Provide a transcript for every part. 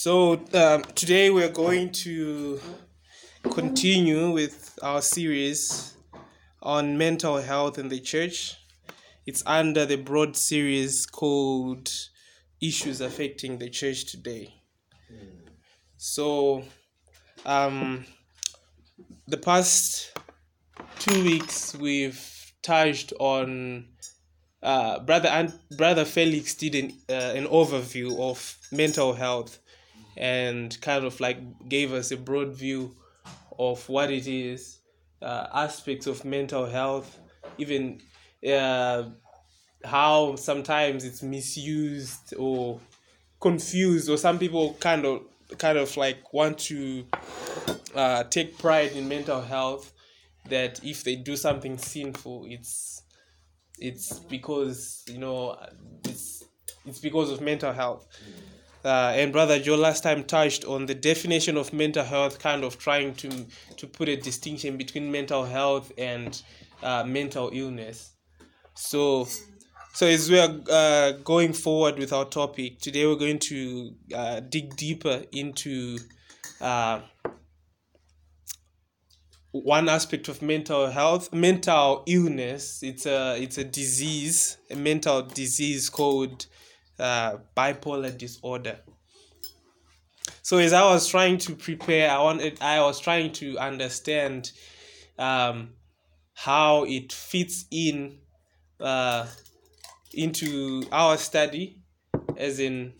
So um, today we're going to continue with our series on mental health in the church. It's under the broad series called Issues Affecting the Church Today. So, um, the past two weeks we've touched on uh, brother and brother Felix did an, uh, an overview of mental health and kind of like gave us a broad view of what it is, uh, aspects of mental health, even uh, how sometimes it's misused or confused, or some people kind of kind of like want to uh, take pride in mental health that if they do something sinful, it's it's because you know it's it's because of mental health. Uh, and brother Joe last time touched on the definition of mental health, kind of trying to to put a distinction between mental health and uh, mental illness. So, so as we are uh, going forward with our topic today, we're going to uh, dig deeper into uh, one aspect of mental health, mental illness. It's a it's a disease, a mental disease called uh, bipolar disorder. So as I was trying to prepare, I wanted I was trying to understand um, how it fits in uh, into our study, as in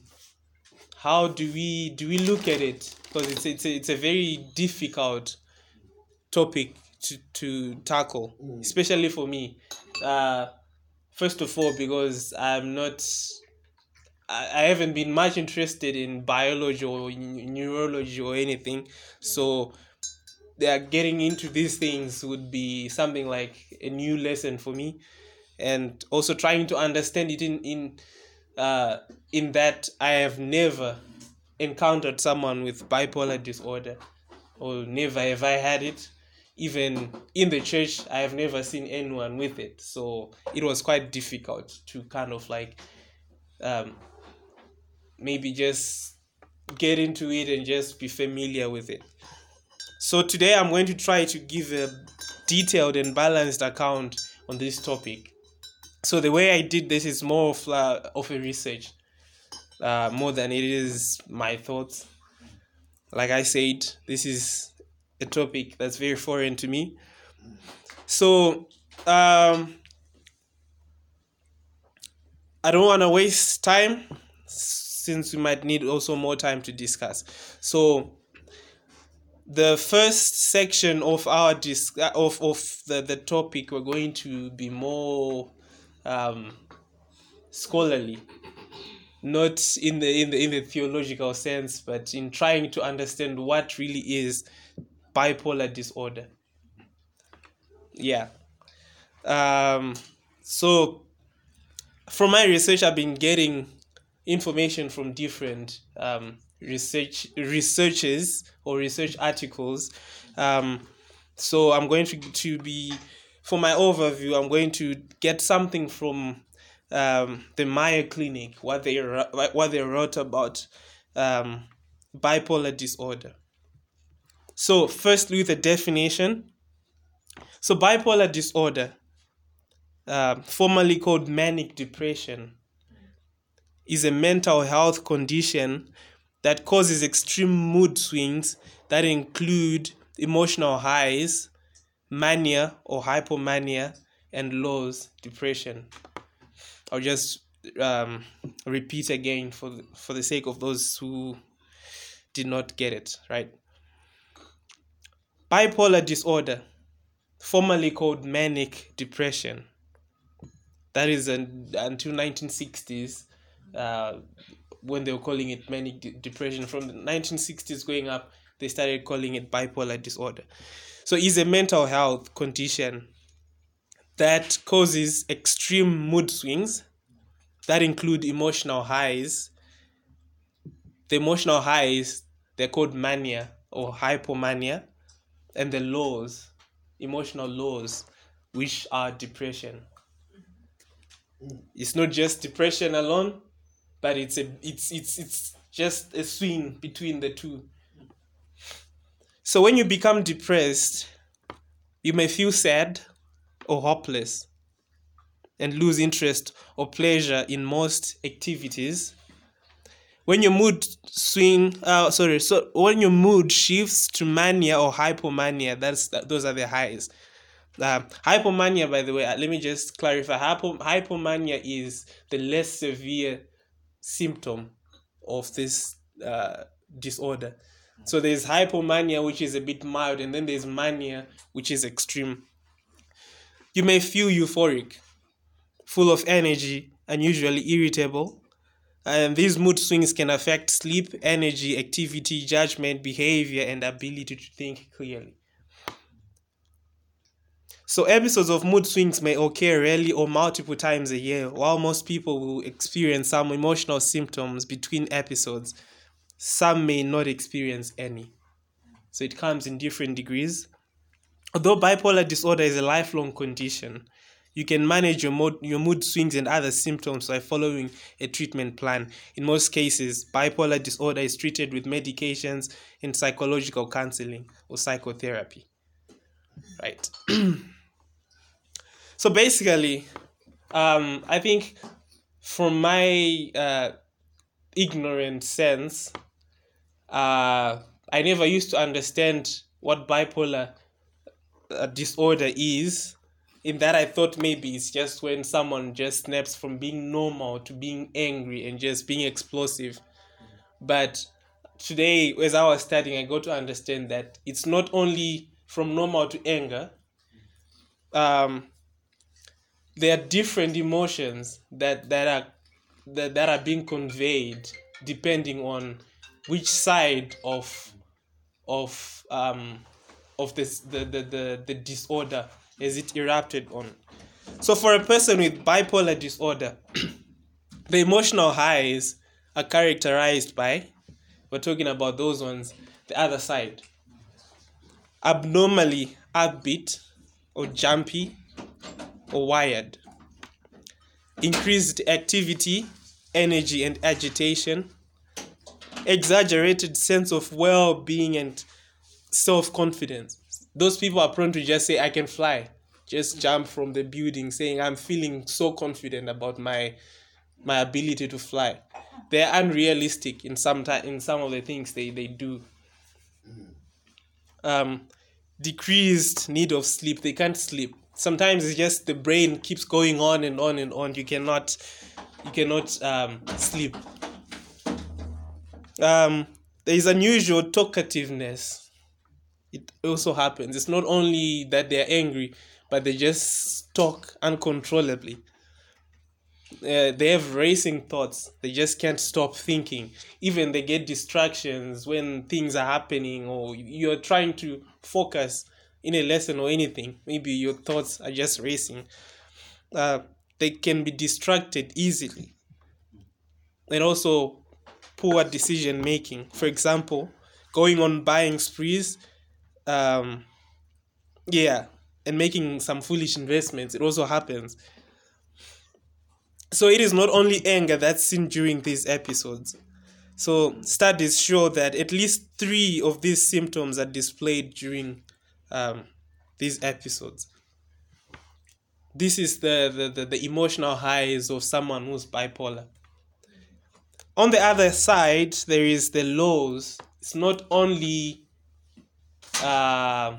how do we do we look at it because it's it's a, it's a very difficult topic to, to tackle, especially for me. Uh, first of all, because I'm not, I, I haven't been much interested in biology or neurology or anything. So, they are getting into these things would be something like a new lesson for me, and also trying to understand it in in uh, in that I have never encountered someone with bipolar disorder, or never have I had it. Even in the church i have never seen anyone with it. So it was quite difficult to kind of like um, maybe just get into it and just be familiar with it. So today i'm going to try to give a detailed and balanced account on this topic. So the way i did this is more of, uh, of a research uh, more than it is my thoughts. Like i said this is a topic that's very foreign to me. So, um, I don't want to waste time since we might need also more time to discuss. So, the first section of our dis- of, of the, the topic we're going to be more um, scholarly not in the in the in the theological sense but in trying to understand what really is bipolar disorder. Yeah. Um, so, from my research, I've been getting information from different um, research researchers or research articles. Um, so I'm going to to be for my overview. I'm going to get something from um, the Mayo Clinic, what they what they wrote about um, bipolar disorder. So, firstly, the definition. So, bipolar disorder, uh, formerly called manic depression, is a mental health condition that causes extreme mood swings that include emotional highs, mania or hypomania, and lows, depression. I'll just um, repeat again for the, for the sake of those who did not get it, right? bipolar disorder, formerly called manic depression. That is an, until 1960s, uh, when they were calling it manic de- depression. From the 1960s going up, they started calling it bipolar disorder. So it's a mental health condition that causes extreme mood swings that include emotional highs. The emotional highs, they're called mania or hypomania and the lows, emotional lows, which are depression. It's not just depression alone, but it's a it's it's it's just a swing between the two. So when you become depressed, you may feel sad or hopeless and lose interest or pleasure in most activities. When your mood swing, uh, sorry, so when your mood shifts to mania or hypomania, that's those are the highs. Uh, hypomania, by the way, uh, let me just clarify. Hypo, hypomania is the less severe symptom of this uh, disorder. So there's hypomania, which is a bit mild, and then there's mania, which is extreme. You may feel euphoric, full of energy, unusually irritable. And these mood swings can affect sleep, energy, activity, judgment, behavior, and ability to think clearly. So, episodes of mood swings may occur rarely or multiple times a year, while most people will experience some emotional symptoms between episodes. Some may not experience any. So, it comes in different degrees. Although bipolar disorder is a lifelong condition, you can manage your mood, your mood swings and other symptoms by following a treatment plan. In most cases, bipolar disorder is treated with medications and psychological counseling or psychotherapy. Right. so basically, um, I think from my uh, ignorant sense, uh, I never used to understand what bipolar uh, disorder is in that I thought maybe it's just when someone just snaps from being normal to being angry and just being explosive. But today, as I was studying, I got to understand that it's not only from normal to anger. Um, there are different emotions that, that are that, that are being conveyed depending on which side of of um of this the, the, the, the disorder is it erupted on. So for a person with bipolar disorder, the emotional highs are characterized by we're talking about those ones, the other side. Abnormally upbeat or jumpy or wired. Increased activity, energy and agitation. Exaggerated sense of well being and self confidence. Those people are prone to just say, I can fly. Just jump from the building saying, I'm feeling so confident about my my ability to fly. They're unrealistic in some time in some of the things they, they do. Um, decreased need of sleep. They can't sleep. Sometimes it's just the brain keeps going on and on and on. You cannot you cannot um, sleep. Um, there is unusual talkativeness it also happens. It's not only that they're angry, but they just talk uncontrollably. Uh, they have racing thoughts. They just can't stop thinking. Even they get distractions when things are happening or you're trying to focus in a lesson or anything. Maybe your thoughts are just racing. Uh, they can be distracted easily. And also poor decision making. For example, going on buying sprees um, yeah, and making some foolish investments. It also happens. So it is not only anger that's seen during these episodes. So studies show that at least three of these symptoms are displayed during um, these episodes. This is the, the, the, the emotional highs of someone who's bipolar. On the other side, there is the lows. It's not only uh,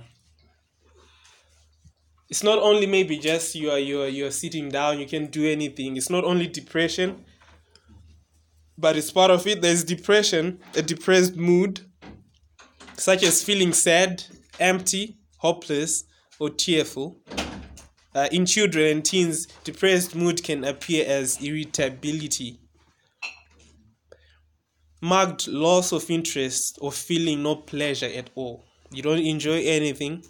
it's not only maybe just you are you are you're sitting down you can't do anything it's not only depression but it's part of it there's depression a depressed mood such as feeling sad empty hopeless or tearful. Uh, in children and teens depressed mood can appear as irritability. Marked loss of interest or feeling no pleasure at all. You don't enjoy anything.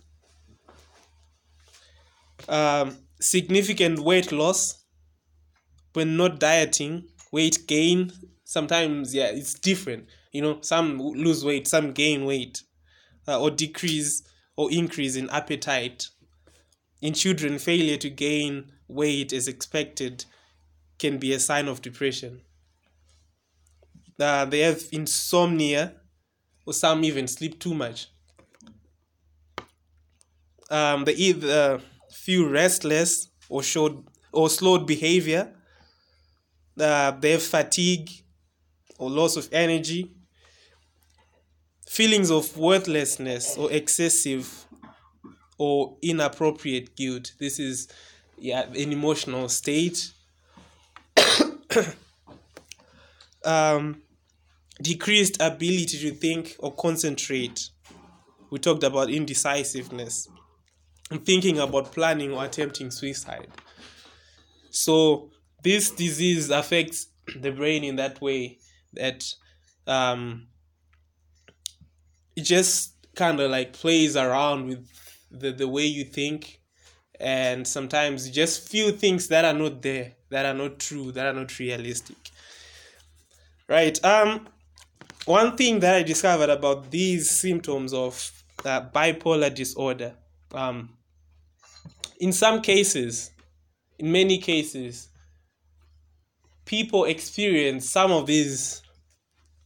Um, significant weight loss. When not dieting weight gain. Sometimes yeah it's different. You know some lose weight some gain weight uh, or decrease or increase in appetite in children failure to gain weight as expected can be a sign of depression uh, they have insomnia, or some even sleep too much. Um, they either feel restless or showed or slowed behavior. Uh, they have fatigue or loss of energy, feelings of worthlessness or excessive or inappropriate guilt. This is yeah an emotional state. um, decreased ability to think or concentrate. We talked about indecisiveness thinking about planning or attempting suicide. So this disease affects the brain in that way that um, it just kind of like plays around with the, the way you think. And sometimes you just feel things that are not there that are not true that are not realistic. Right um one thing that i discovered about these symptoms of uh, bipolar disorder um in some cases in many cases people experience some of these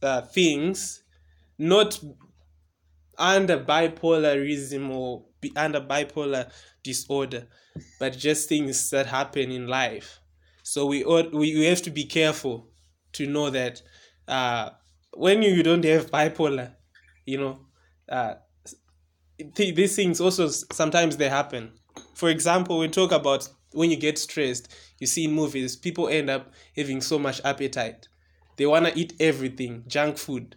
uh, things not under bipolarism or under bipolar disorder but just things that happen in life. So we ought, we, we have to be careful to know that uh, when you, you don't have bipolar you know uh, th- these things also sometimes they happen. For example we talk about when you get stressed you see in movies people end up having so much appetite. They want to eat everything junk food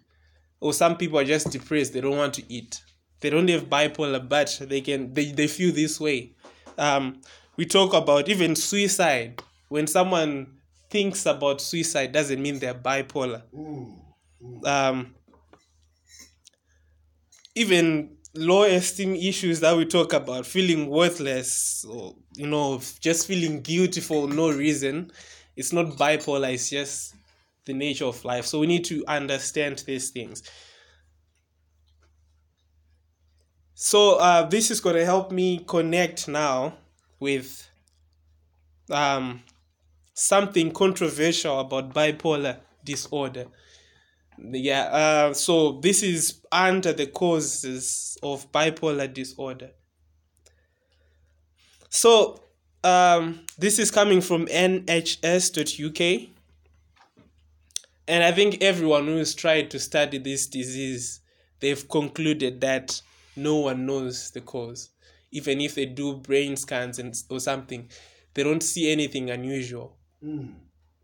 or some people are just depressed they don't want to eat. They don't have bipolar but they can they, they feel this way. Um, we talk about even suicide. When someone thinks about suicide doesn't mean they're bipolar. Um, even low esteem issues that we talk about feeling worthless or you know just feeling guilty for no reason it's not bipolar it's just the nature of life. So we need to understand these things. So uh, this is going to help me connect now with um, something controversial about bipolar disorder. Yeah uh, so this is under the causes of bipolar disorder. So um, this is coming from nhs.uk and i think everyone who has tried to study this disease they've concluded that no one knows the cause. Even if they do brain scans and or something they don't see anything unusual. Mm.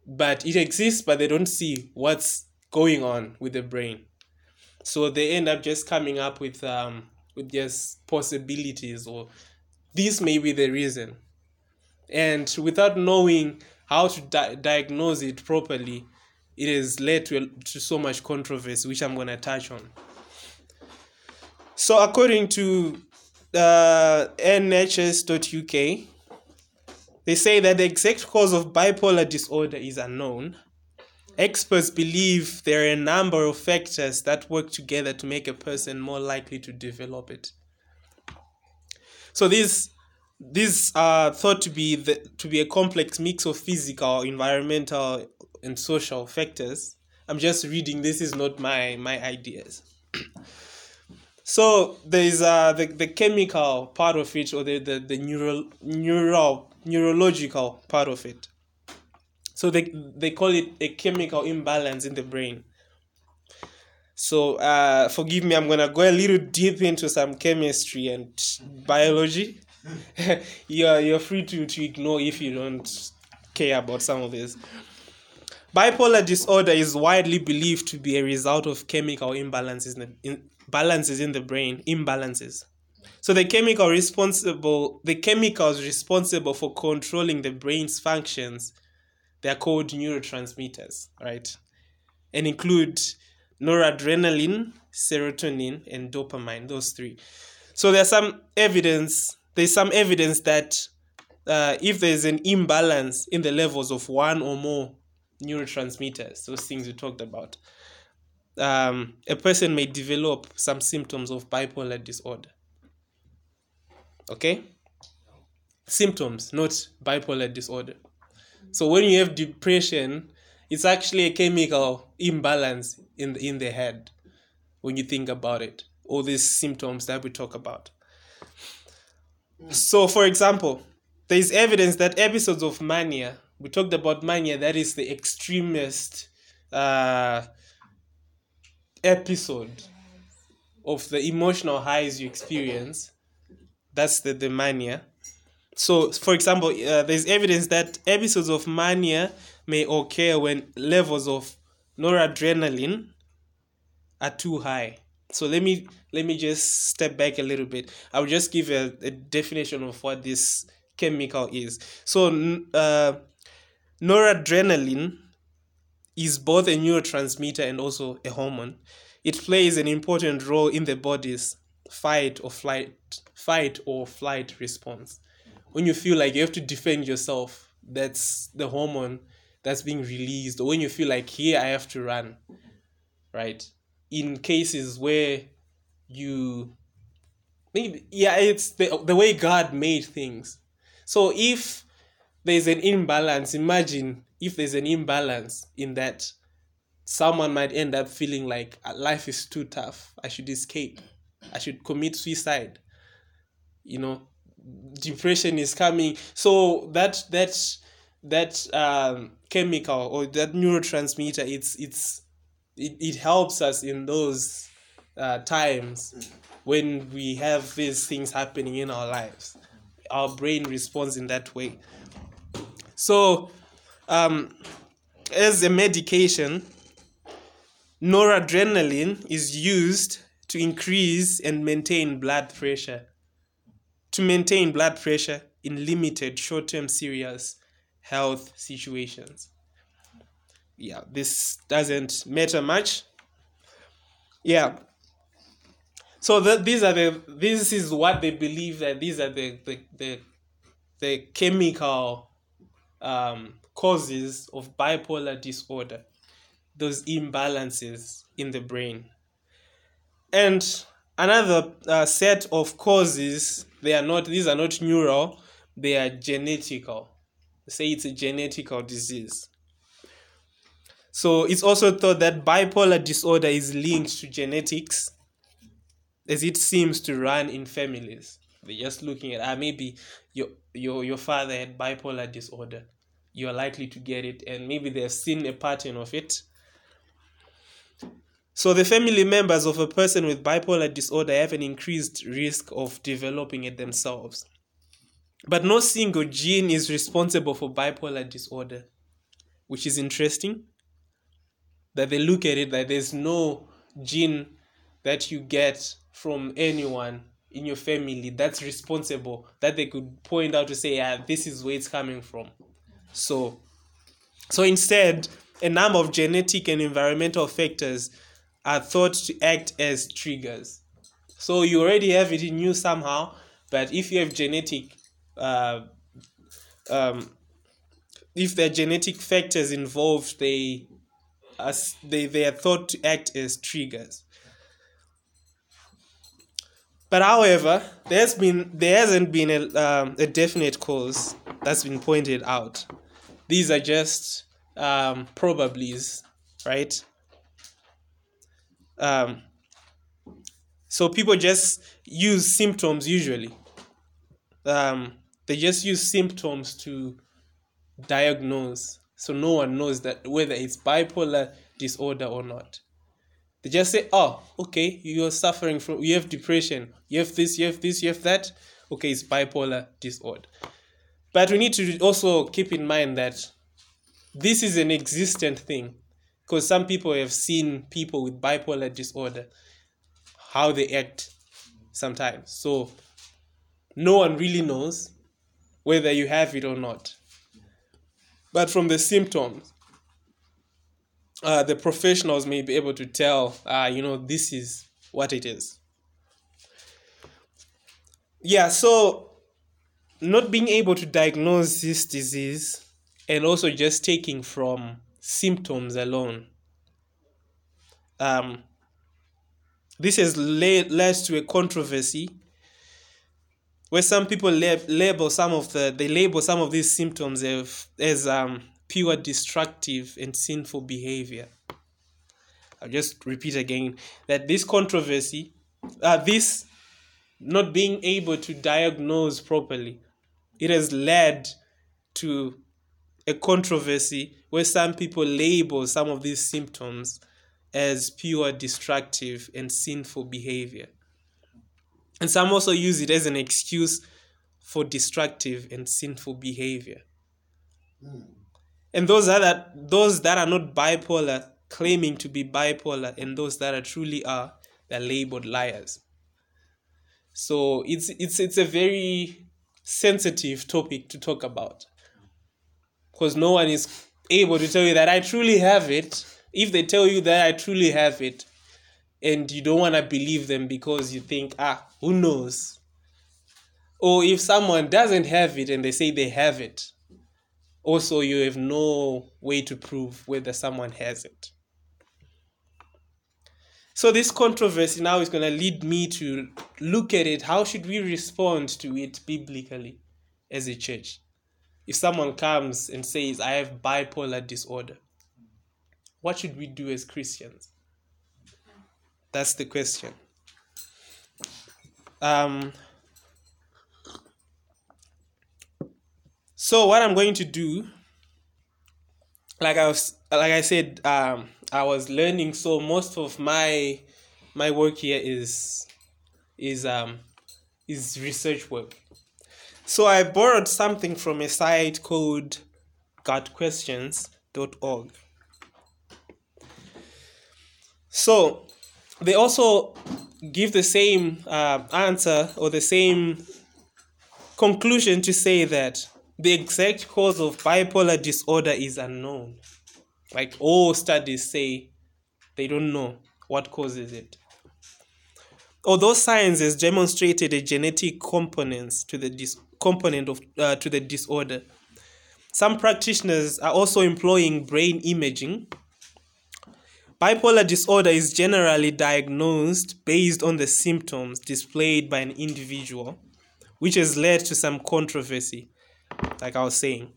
but it exists but they don't see what's going on with the brain. So they end up just coming up with um with just possibilities or this may be the reason. And without knowing how to di- diagnose it properly it has led to, to so much controversy which i'm going to touch on so according to uh, nhs.uk they say that the exact cause of bipolar disorder is unknown. Experts believe there are a number of factors that work together to make a person more likely to develop it. So these these are thought to be the, to be a complex mix of physical, environmental, and social factors. I'm just reading. This is not my my ideas. so there is uh the, the chemical part of it or the the, the neural neural neurological part of it so they they call it a chemical imbalance in the brain so uh forgive me i'm gonna go a little deep into some chemistry and biology you're you're free to, to ignore if you don't care about some of this bipolar disorder is widely believed to be a result of chemical imbalances in, the, in balances in the brain imbalances. So the chemical responsible the chemicals responsible for controlling the brain's functions they're called neurotransmitters right? And include noradrenaline serotonin and dopamine those three. So there's some evidence there's some evidence that uh, if there's an imbalance in the levels of one or more neurotransmitters those things we talked about um, a person may develop some symptoms of bipolar disorder okay symptoms not bipolar disorder so when you have depression it's actually a chemical imbalance in the, in the head when you think about it. All these symptoms that we talk about. So, for example, there is evidence that episodes of mania, we talked about mania, that is the extremist uh, episode of the emotional highs you experience. That's the, the mania. So, for example, uh, there's evidence that episodes of mania may occur when levels of noradrenaline are too high. So let me let me just step back a little bit. I'll just give a, a definition of what this chemical is. So uh, noradrenaline is both a neurotransmitter and also a hormone. It plays an important role in the body's fight or flight fight or flight response. When you feel like you have to defend yourself, that's the hormone that's being released. Or when you feel like here I have to run, right? In cases where you maybe yeah, it's the the way God made things. So if there's an imbalance, imagine if there's an imbalance in that someone might end up feeling like uh, life is too tough. I should escape. I should commit suicide. You know, depression is coming. So that that that um, chemical or that neurotransmitter, it's it's it, it helps us in those uh, times when we have these things happening in our lives. Our brain responds in that way. So, um, as a medication, Noradrenaline is used to increase and maintain blood pressure. To maintain blood pressure in limited short term serious health situations. Yeah, this doesn't matter much. Yeah. So that these are the this is what they believe that these are the the the, the chemical um, causes of bipolar disorder those imbalances in the brain. And another uh, set of causes, they are not, these are not neural, they are genetical. Say it's a genetical disease. So it's also thought that bipolar disorder is linked to genetics, as it seems to run in families. They're just looking at ah maybe your your your father had bipolar disorder. You are likely to get it, and maybe they've seen a pattern of it, so, the family members of a person with bipolar disorder have an increased risk of developing it themselves. But no single gene is responsible for bipolar disorder, which is interesting. That they look at it that there's no gene that you get from anyone in your family that's responsible that they could point out to say, yeah, this is where it's coming from. So, so instead, a number of genetic and environmental factors are thought to act as triggers. So you already have it in you somehow, but if you have genetic, uh, um, if there are genetic factors involved, they, as they, they are thought to act as triggers. But however, there's been there hasn't been a, um, a definite cause that's been pointed out. These are just um, probablys, right? Um, so people just use symptoms usually. Um, they just use symptoms to diagnose. So no one knows that whether it's bipolar disorder or not. They just say, oh, okay, you're suffering from, you have depression, you have this, you have this, you have that. Okay, it's bipolar disorder. But we need to also keep in mind that this is an existent thing because some people have seen people with bipolar disorder how they act sometimes so no one really knows whether you have it or not but from the symptoms uh, the professionals may be able to tell uh, you know this is what it is yeah so not being able to diagnose this disease and also just taking from symptoms alone. Um, this has led, led to a controversy where some people lab, label some of the they label some of these symptoms as, as um, pure destructive and sinful behavior. I'll just repeat again that this controversy, uh, this not being able to diagnose properly, it has led to a controversy where some people label some of these symptoms as pure destructive and sinful behavior. And some also use it as an excuse for destructive and sinful behavior. Mm. And those are that those that are not bipolar claiming to be bipolar and those that are truly are they're labeled liars. So it's it's it's a very sensitive topic to talk about. Because no one is able to tell you that I truly have it. If they tell you that I truly have it, and you don't want to believe them because you think, ah, who knows? Or if someone doesn't have it and they say they have it, also you have no way to prove whether someone has it. So this controversy now is going to lead me to look at it. How should we respond to it biblically as a church? If someone comes and says, I have bipolar disorder, what should we do as Christians? That's the question. Um, so what I'm going to do, like I was, like I said, um, I was learning. So most of my my work here is is um is research work. So I borrowed something from a site called gotquestions.org. So they also give the same uh, answer or the same conclusion to say that the exact cause of bipolar disorder is unknown. Like all studies say, they don't know what causes it. Although science has demonstrated a genetic components to the dis- component of uh, to the disorder, some practitioners are also employing brain imaging Bipolar disorder is generally diagnosed based on the symptoms displayed by an individual, which has led to some controversy, like I was saying.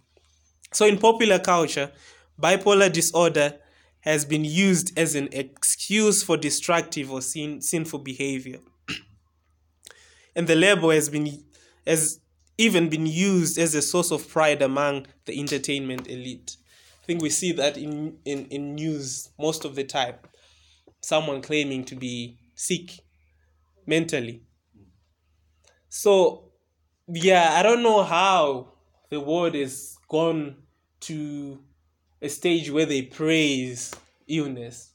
So, in popular culture, bipolar disorder has been used as an excuse for destructive or sin- sinful behavior. and the label has been has even been used as a source of pride among the entertainment elite. I think we see that in, in, in news most of the time. Someone claiming to be sick mentally. So, yeah, I don't know how the world has gone to a stage where they praise illness.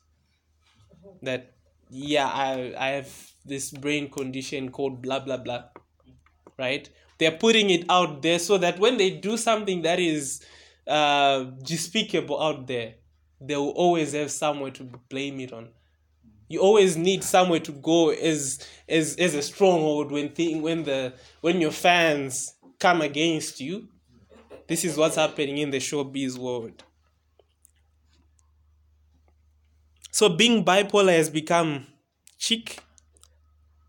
That, yeah, I, I have this brain condition called blah, blah, blah. Right? They're putting it out there so that when they do something that is uh, despicable out there, they will always have somewhere to blame it on. You always need somewhere to go as as as a stronghold when thing when the when your fans come against you. This is what's happening in the showbiz world. So being bipolar has become chic,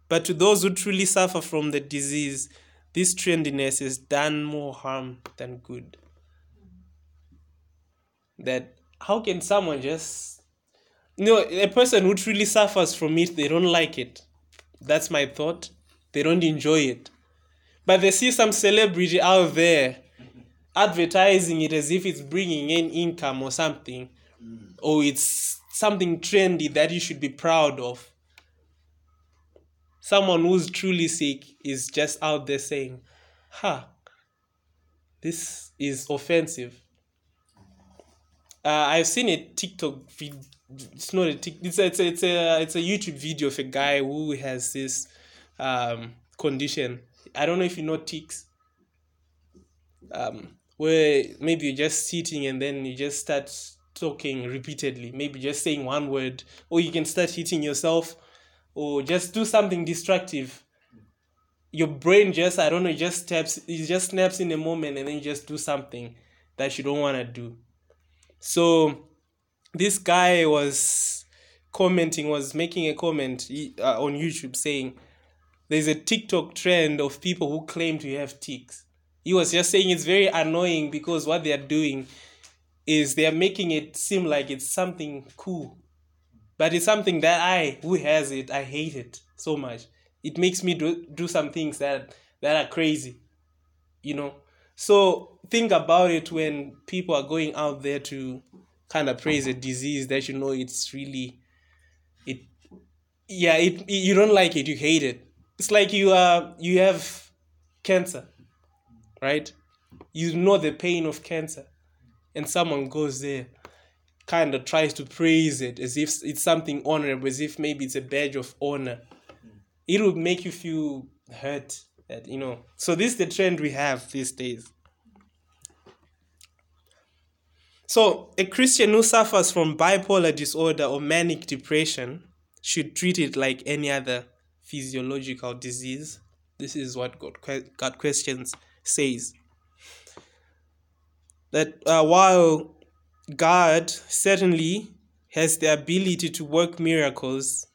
but to those who truly suffer from the disease, this trendiness has done more harm than good. That how can someone just you know a person who truly suffers from it they don't like it. That's my thought. They don't enjoy it. But they see some celebrity out there advertising it as if it's bringing in income or something mm. or it's something trendy that you should be proud of someone who's truly sick is just out there saying ha huh, this is offensive uh, I've seen a TikTok video. It's not a TikTok. It's a, it's a, it's a it's a YouTube video of a guy who has this um condition. I don't know if you know tics. Um, where maybe you're just sitting and then you just start talking repeatedly. Maybe just saying one word, or you can start hitting yourself, or just do something destructive. Your brain just I don't know, just steps it just snaps in a moment and then you just do something that you don't want to do so this guy was commenting, was making a comment uh, on YouTube saying there's a TikTok trend of people who claim to have tics. He was just saying it's very annoying because what they are doing, is they are making it seem like it's something cool. But it's something that I, who has it, I hate it so much. It makes me do, do some things that, that are crazy, you know. So think about it when people are going out there to kind of praise a disease that you know it's really, it, yeah, it you don't like it, you hate it. It's like you uh you have cancer, right? You know the pain of cancer, and someone goes there kind of tries to praise it as if it's something honorable, as if maybe it's a badge of honor. It will make you feel hurt. That you know. So this is the trend we have these days. So a Christian who suffers from bipolar disorder or manic depression should treat it like any other physiological disease. This is what God, Got Questions says. That uh, while God certainly has the ability to work miracles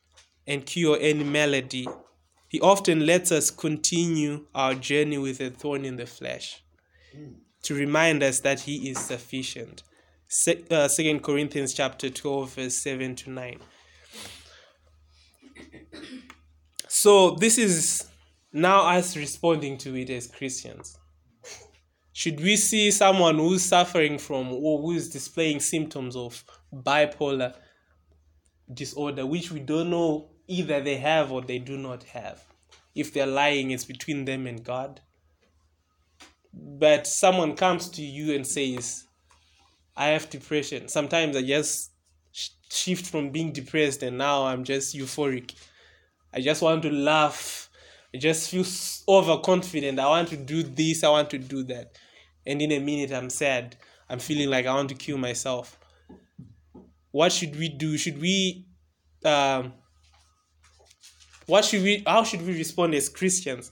and cure any malady, He often lets us continue our journey with a thorn in the flesh to remind us that He is sufficient. Se- uh, 2 Corinthians chapter 12, verse 7 to 9. So, this is now us responding to it as Christians should we see someone who's suffering from or who is displaying symptoms of bipolar disorder, which we don't know either they have or they do not have? If they're lying, it's between them and God. But someone comes to you and says, I have depression. Sometimes I just shift from being depressed and now I'm just euphoric. I just want to laugh. I just feel overconfident. I want to do this, I want to do that and in a minute I'm sad. I'm feeling like I want to kill myself. What should we do? Should we um what should we how should we respond as Christians?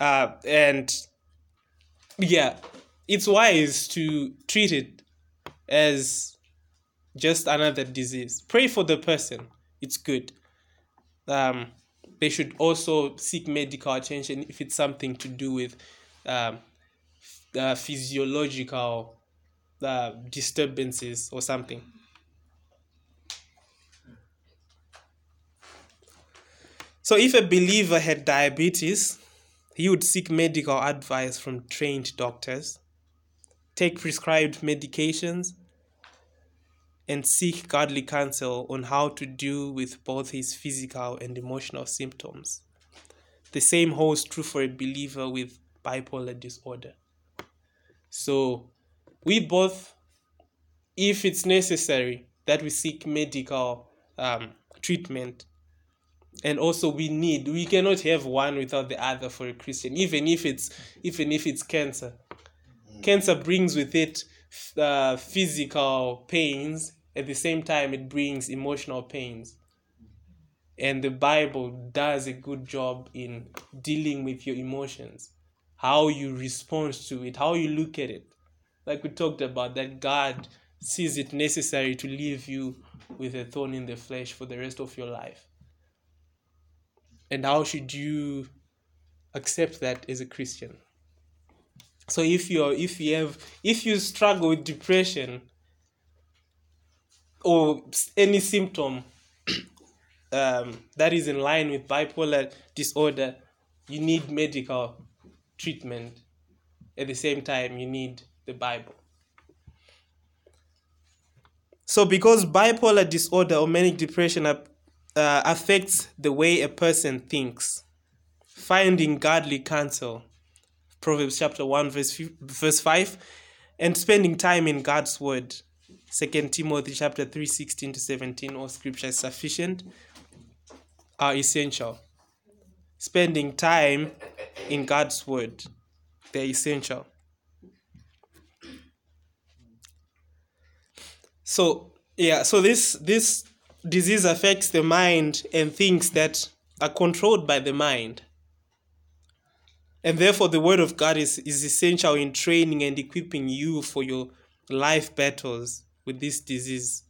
Uh and yeah, it's wise to treat it as just another disease. Pray for the person. It's good. Um they should also seek medical attention if it's something to do with um, uh, physiological uh, disturbances or something. So, if a believer had diabetes, he would seek medical advice from trained doctors, take prescribed medications, and seek godly counsel on how to deal with both his physical and emotional symptoms. The same holds true for a believer with bipolar disorder. So we both, if it's necessary, that we seek medical um, treatment. And also we need we cannot have one without the other for a Christian, even if it's even if it's cancer. Cancer brings with it uh, physical pains. At the same time, it brings emotional pains. And the Bible does a good job in dealing with your emotions how you respond to it, how you look at it. Like we talked about, that God sees it necessary to leave you with a thorn in the flesh for the rest of your life. And how should you accept that as a Christian? So if you're if you have if you struggle with depression or any symptom um, that is in line with bipolar disorder, you need medical treatment. At the same time, you need the Bible. So, because bipolar disorder or manic depression uh, affects the way a person thinks, finding godly counsel, Proverbs chapter 1, verse, verse 5, and spending time in God's word, 2 Timothy chapter 3, 16 to 17, all scripture is sufficient, are essential spending time in God's Word. They're essential. So yeah, so this this disease affects the mind and things that are controlled by the mind. And therefore the word of God is, is essential in training and equipping you for your life battles with this disease.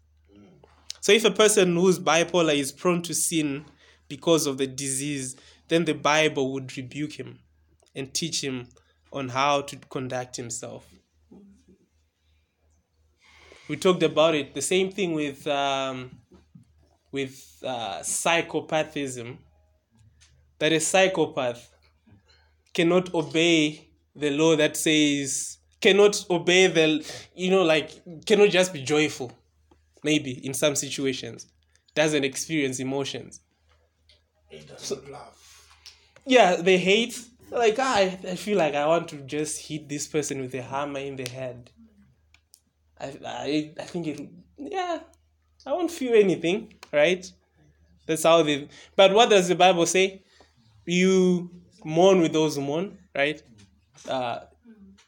So if a person who's bipolar is prone to sin because of the disease, then the Bible would rebuke him and teach him on how to conduct himself. We talked about it. The same thing with um, with uh, psychopathism. That a psychopath cannot obey the law that says cannot obey the you know like cannot just be joyful maybe in some situations doesn't experience emotions He doesn't love. Yeah they hate like I, I feel like i want to just hit this person with a hammer in the head. I i, I think it yeah i won't feel anything right? That's how they but what does the bible say? You mourn with those who mourn right? Uh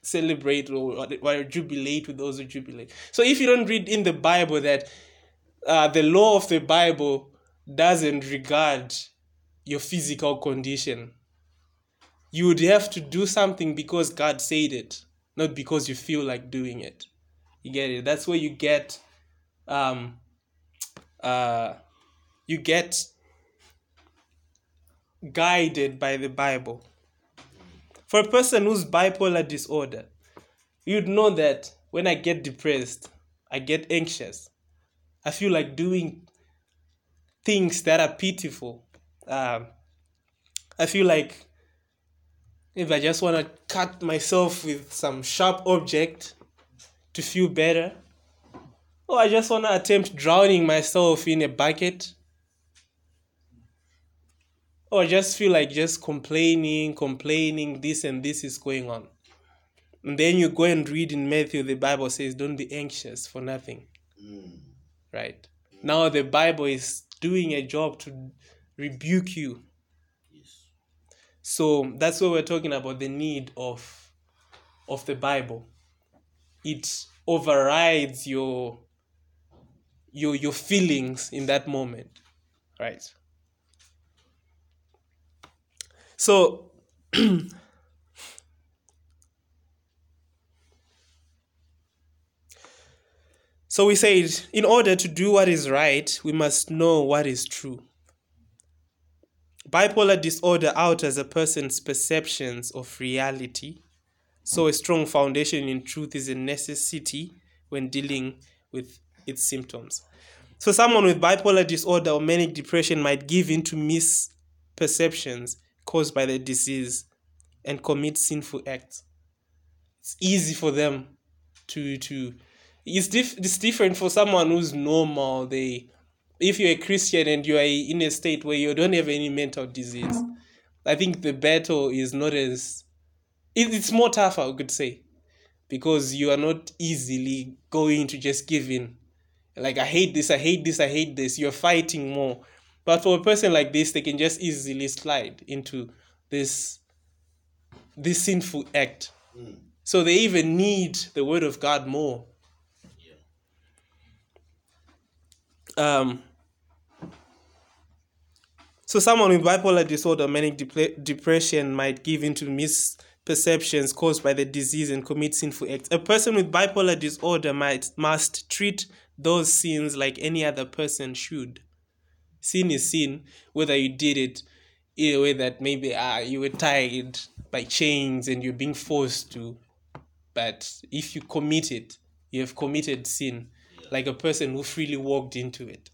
celebrate or, or jubilate with those who jubilate. So if you don't read in the bible that uh, the law of the bible doesn't regard your physical condition you would have to do something because God said it, not because you feel like doing it. You get it? That's where you get um uh you get guided by the Bible. For a person who's bipolar disorder, you'd know that when I get depressed, I get anxious. I feel like doing things that are pitiful. Um, I feel like if I just want to cut myself with some sharp object to feel better, or I just want to attempt drowning myself in a bucket, or I just feel like just complaining, complaining, this and this is going on. And then you go and read in Matthew, the Bible says, Don't be anxious for nothing. Right? Now the Bible is doing a job to rebuke you Yes. so that's what we're talking about the need of of the Bible. It overrides your your your feelings in that moment. Right? So So we said in order to do what is right, we must know what is true. Bipolar disorder alters a person's perceptions of reality, so a strong foundation in truth is a necessity when dealing with its symptoms. So, someone with bipolar disorder or manic depression might give in to misperceptions caused by the disease and commit sinful acts. It's easy for them to to. It's, diff, it's different for someone who's normal. They if you're a Christian and you are in a state where you don't have any mental disease, I think the battle is not as it's more tougher, I could say, because you are not easily going to just give in. Like I hate this, I hate this, I hate this. You're fighting more. But for a person like this, they can just easily slide into this this sinful act. Mm. So they even need the word of God more. Um, so someone with bipolar disorder, or manic depre- depression might give into misperceptions caused by the disease and commit sinful acts. A person with bipolar disorder might must treat those sins like any other person should. Sin is sin, whether you did it in a way that maybe ah you were tied by chains and you're being forced to. But if you commit it, you have committed sin, like a person who freely walked into it.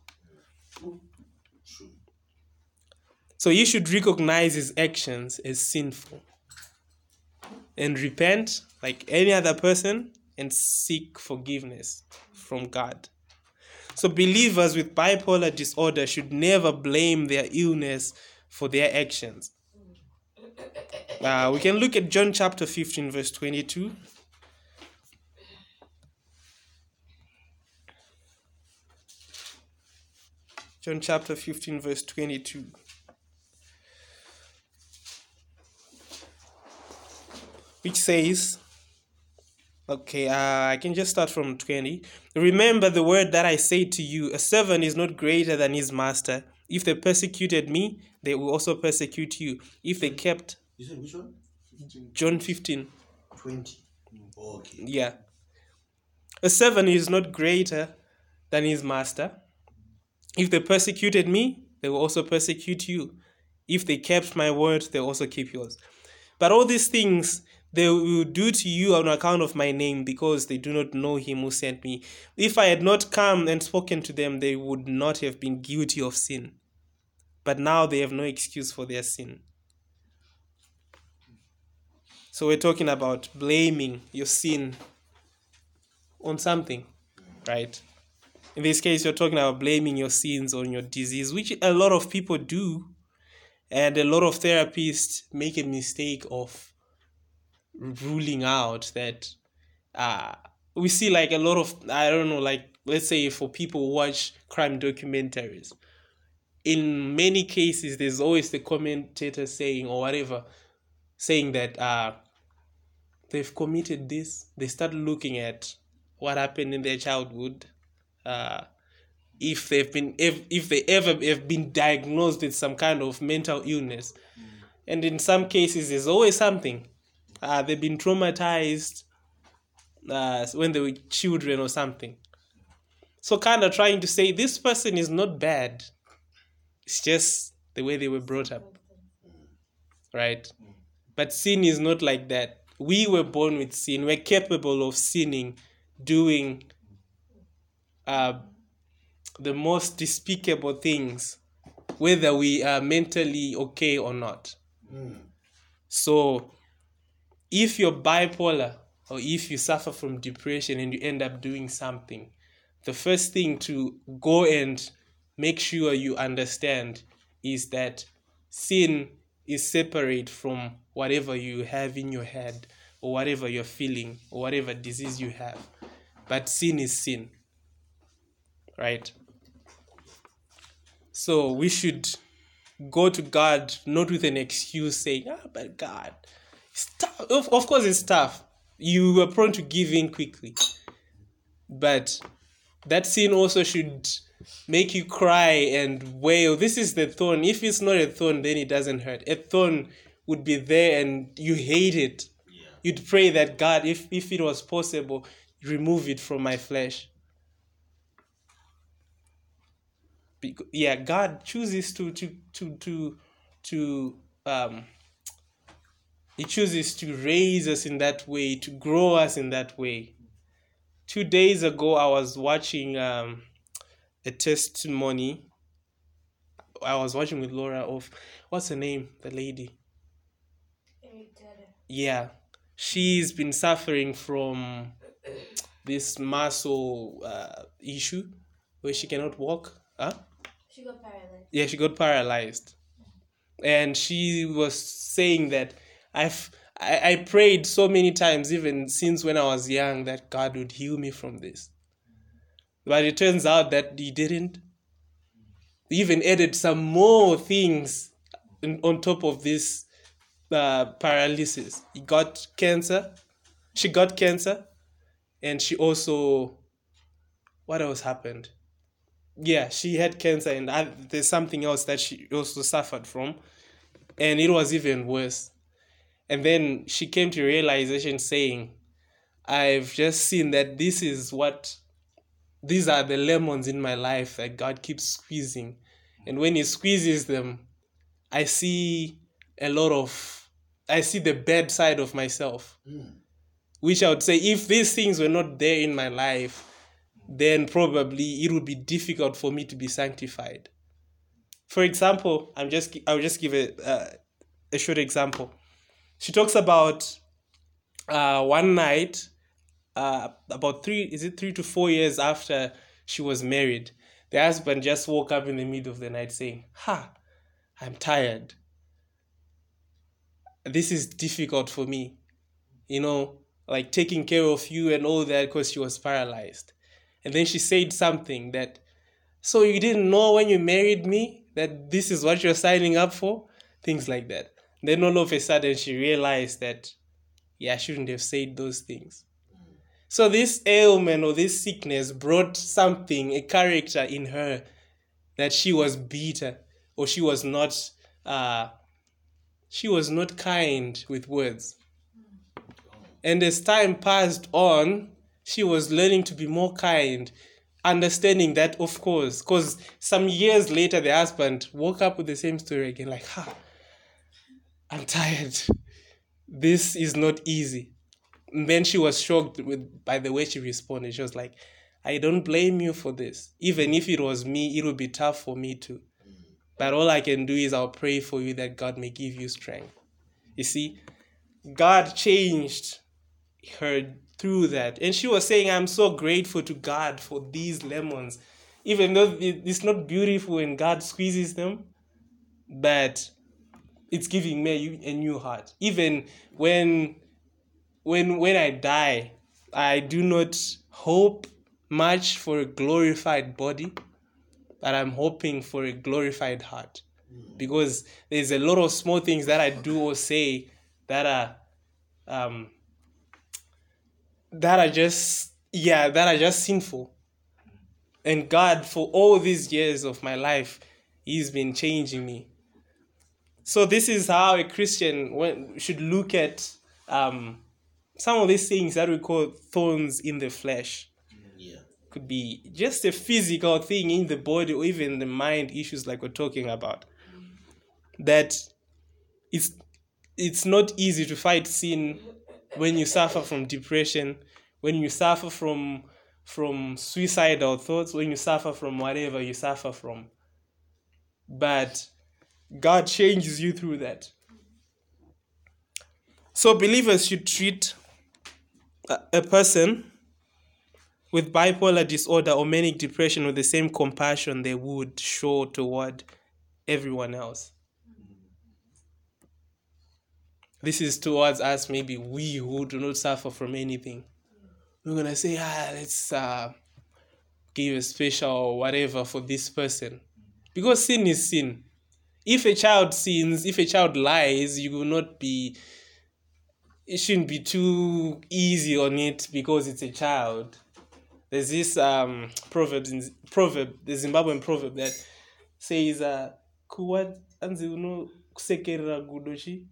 So you should recognize his actions as sinful and repent like any other person and seek forgiveness from God. So believers with bipolar disorder should never blame their illness for their actions. Uh, we can look at John chapter 15, verse 22. John chapter 15, verse 22. which says, okay, uh, I can just start from 20. Remember the word that I say to you a servant is not greater than his master. If they persecuted me, they will also persecute you. If they kept, You said which one? John 15, 20. Okay. yeah. A servant is not greater than his master. If they persecuted me, they will also persecute you. If they kept my word, they will also keep yours. But all these things They will do to you on account of my name because they do not know him who sent me. If I had not come and spoken to them, they would not have been guilty of sin. But now they have no excuse for their sin. So we're talking about blaming your sin on something, right? In this case, you're talking about blaming your sins on your disease, which a lot of people do. And a lot of therapists make a mistake of ruling out that uh, we see like a lot of, I don't know, like let's say for people who watch crime documentaries, in many cases, there's always the commentator saying or whatever, saying that uh, they've committed this. They start looking at what happened in their childhood uh, if they've been if, if they ever have been diagnosed with some kind of mental illness. And in some cases there's always something. Uh, they've been traumatized uh, when they were children or something. So kind of trying to say this person is not bad. It's just the way they were brought up. Right? But sin is not like that. We were born with sin. We're capable of sinning doing uh, the most despicable things, whether we are mentally okay or not. So, if you're bipolar or if you suffer from depression and you end up doing something, the first thing to go and make sure you understand is that sin is separate from whatever you have in your head or whatever you're feeling or whatever disease you have. But sin is sin right? So we should go to God not with an excuse saying, ah, but God, it's tough. Of, of course, it's tough. You are prone to give in quickly. But that sin also should make you cry and wail. This is the thorn. If it's not a thorn, then it doesn't hurt. A thorn would be there and you hate it. Yeah. You'd pray that God, if, if it was possible, remove it from my flesh. Bec- yeah god chooses to to to to to um he chooses to raise us in that way to grow us in that way. Two days ago i was watching um a testimony. I was watching with laura of what's her name? The lady. Yeah. She's been suffering from this muscle uh, issue where she cannot walk huh? She got paralyzed. yeah she got paralyzed. And she was saying that i've I, I prayed so many times even since when i was young that god would heal me from this. But it turns out that he didn't. He even added some more things in, on top of this uh, paralysis. He got cancer. She got cancer. And she also what else happened yeah, she had cancer, and I, there's something else that she also suffered from, and it was even worse. And then she came to realization saying, I've just seen that this is what, these are the lemons in my life that God keeps squeezing. And when He squeezes them, I see a lot of, I see the bad side of myself. Mm. Which I would say, if these things were not there in my life, then probably it would be difficult for me to be sanctified. For example, I'm just I'll just give a uh, a short example. She talks about uh, one night, uh, about three is it three to four years after she was married, the husband just woke up in the middle of the night saying, "Ha, I'm tired. This is difficult for me, you know, like taking care of you and all that because she was paralyzed." And then she said something that, so you didn't know when you married me that this is what you're signing up for? Things like that. Then all of a sudden she realized that, yeah, I shouldn't have said those things. So this ailment or this sickness brought something, a character in her that she was bitter or she was not uh she was not kind with words. And as time passed on, she was learning to be more kind, understanding that, of course, because some years later, the husband woke up with the same story again, like, ha, I'm tired. this is not easy. And then she was shocked with by the way she responded. She was like, I don't blame you for this. Even if it was me, it would be tough for me too. But all I can do is I'll pray for you that God may give you strength. You see, God changed her through that. And she was saying, I'm so grateful to God for these lemons. Even though it's not beautiful when God squeezes them, but it's giving me a new heart. Even when when when I die, I do not hope much for a glorified body, but I'm hoping for a glorified heart. Because there's a lot of small things that I do or say that are um that are just yeah, that are just sinful. And God, for all these years of my life, He's been changing me. So this is how a Christian should look at um, some of these things that we call thorns in the flesh. Yeah. Could be just a physical thing in the body or even the mind issues like we're talking about. That it's it's not easy to fight sin when you suffer from depression, when you suffer from from suicidal thoughts, when you suffer from whatever you suffer from. But God changes you through that. So believers should treat a, a person with bipolar disorder or manic depression with the same compassion they would show toward everyone else. This is towards us, maybe we who do not suffer from anything. We're gonna say, ah, let's uh, give a special whatever for this person. Because sin is sin. If a child sins, if a child lies, you will not be it shouldn't be too easy on it because it's a child. There's this um proverb in proverb, the Zimbabwean proverb that says uh kuwa anzi uno kusekerera gudoshi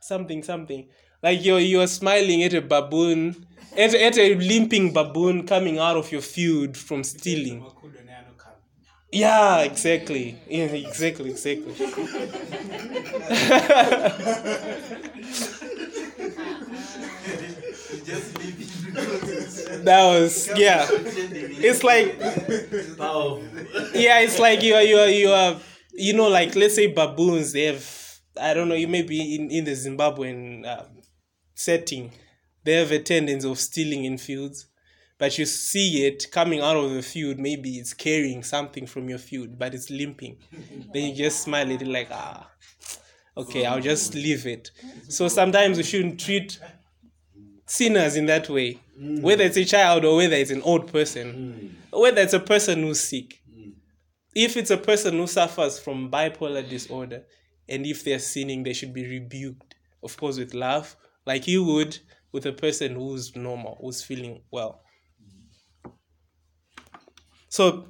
something something. Like you're you're smiling at a baboon at, at a limping baboon coming out of your field from stealing. Yeah exactly. Yeah exactly exactly. That was yeah. It's like yeah, it's like you are you are you are you know like let's say baboons they have I don't know you may be in in the Zimbabwean um, setting. They have a tendency of stealing in fields but you see it coming out of the field. Maybe it's carrying something from your field but it's limping. Then you just smile at it like ah okay I'll just leave it. So sometimes we shouldn't treat sinners in that way. Whether it's a child or whether it's an old person. Whether it's a person who's sick. If it's a person who suffers from bipolar disorder and if they're sinning they should be rebuked of course with love like you would with a person who's normal who's feeling well. So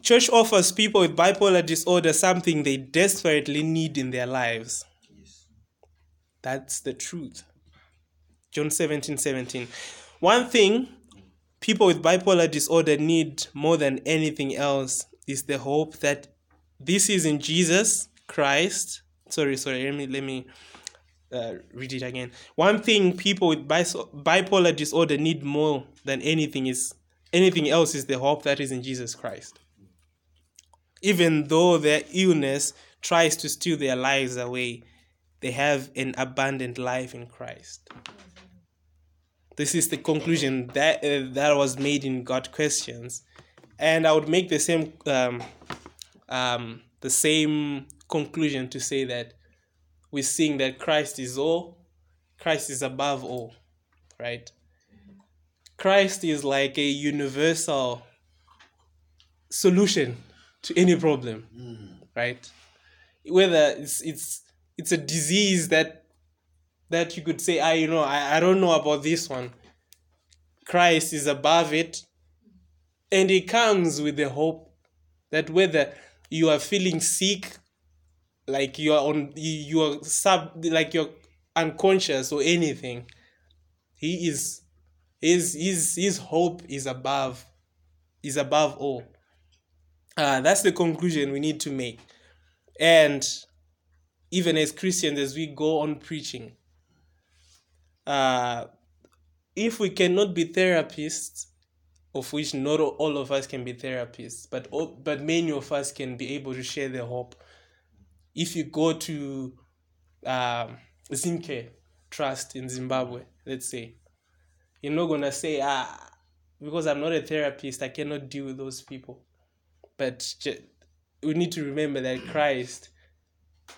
church offers people with bipolar disorder something they desperately need in their lives. Yes. that's the truth. John 17 17 one thing people with bipolar disorder need more than anything else is the hope that this is in Jesus Christ. Sorry, sorry. Let me let me uh, read it again. One thing people with bipolar disorder need more than anything is anything else is the hope that is in Jesus Christ. Even though their illness tries to steal their lives away, they have an abundant life in Christ. This is the conclusion that uh, that was made in Got Questions, and I would make the same um, um, the same conclusion to say that we're seeing that Christ is all, Christ is above all, right? Christ is like a universal solution to any problem, right? Whether it's it's it's a disease that that you could say, I you know, I, I don't know about this one. Christ is above it, and it comes with the hope that whether you are feeling sick, like you are on you you are sub like you're unconscious or anything, he is his his his hope is above is above all. Uh, that's the conclusion we need to make. And even as Christians, as we go on preaching, uh, if we cannot be therapists, of which not all of us can be therapists, but all, but many of us can be able to share the hope. If you go to um, Zimke Trust in Zimbabwe, let's say, you're not gonna say ah because I'm not a therapist, I cannot deal with those people. But we need to remember that Christ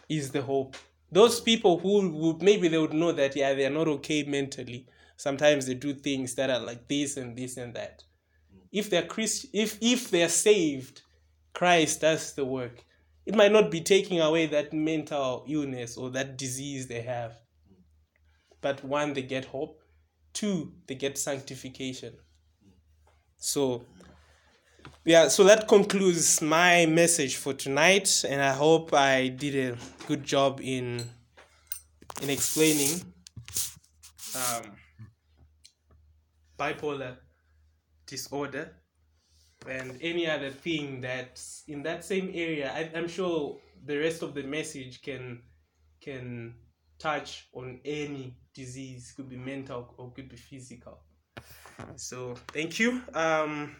is the hope. Those people who would maybe they would know that yeah they are not okay mentally. Sometimes they do things that are like this and this and that. If they're Christ, if if they're saved, Christ does the work. It might not be taking away that mental illness or that disease they have, but one they get hope, two they get sanctification. So yeah, so that concludes my message for tonight, and I hope I did a good job in in explaining um, bipolar disorder and any other thing that's in that same area. I, I'm sure the rest of the message can can touch on any disease, could be mental or could be physical. So thank you. Um,